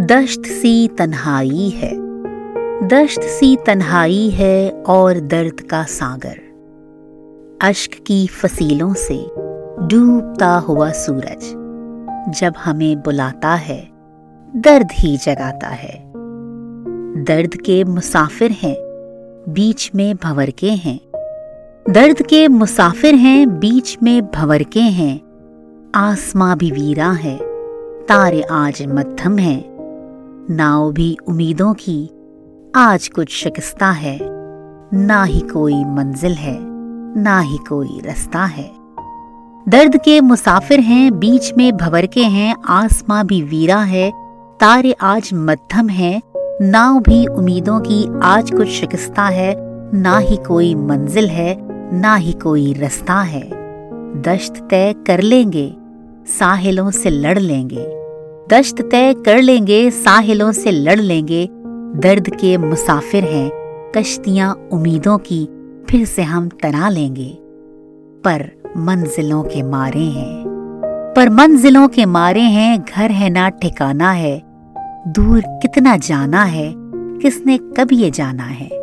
दश्त सी तन्हाई है। दश्त सी तन्हाई है और दर्द का सागर। अश्क की फसीलों से डूबता हुआ सूरज जब हमें बुलाता है, दर्द ही जगाता है। दर्द के मुसाफिर हैं, बीच में भंवर के हैं। दर्द के मुसाफिर हैं, बीच में भंवर के हैं। आसमां भी वीरा है, तारे आज मध्यम हैं। नाव भी उम्मीदों की। आज कुछ शिकस्ता है। ना ही कोई मंजिल है, ना ही कोई रास्ता है। दर्द के मुसाफिर हैं, बीच में भवर के हैं, आसमां भी वीरा है, तारे आज मध्यम है। नाव भी उम्मीदों की, आज कुछ शिकस्ता है। ना ही कोई मंजिल है, ना ही कोई रास्ता है। दश्त तय कर लेंगे, साहिलों से लड़ लेंगे। दश्त तय कर लेंगे, साहिलों से लड़ लेंगे। दर्द के मुसाफिर हैं कश्तियाँ उम्मीदों की, फिर से हम तना लेंगे। पर मंजिलों के मारे हैं। पर मंजिलों के मारे हैं, घर है ना ठिकाना है। दूर कितना जाना है, किसने कब ये जाना है?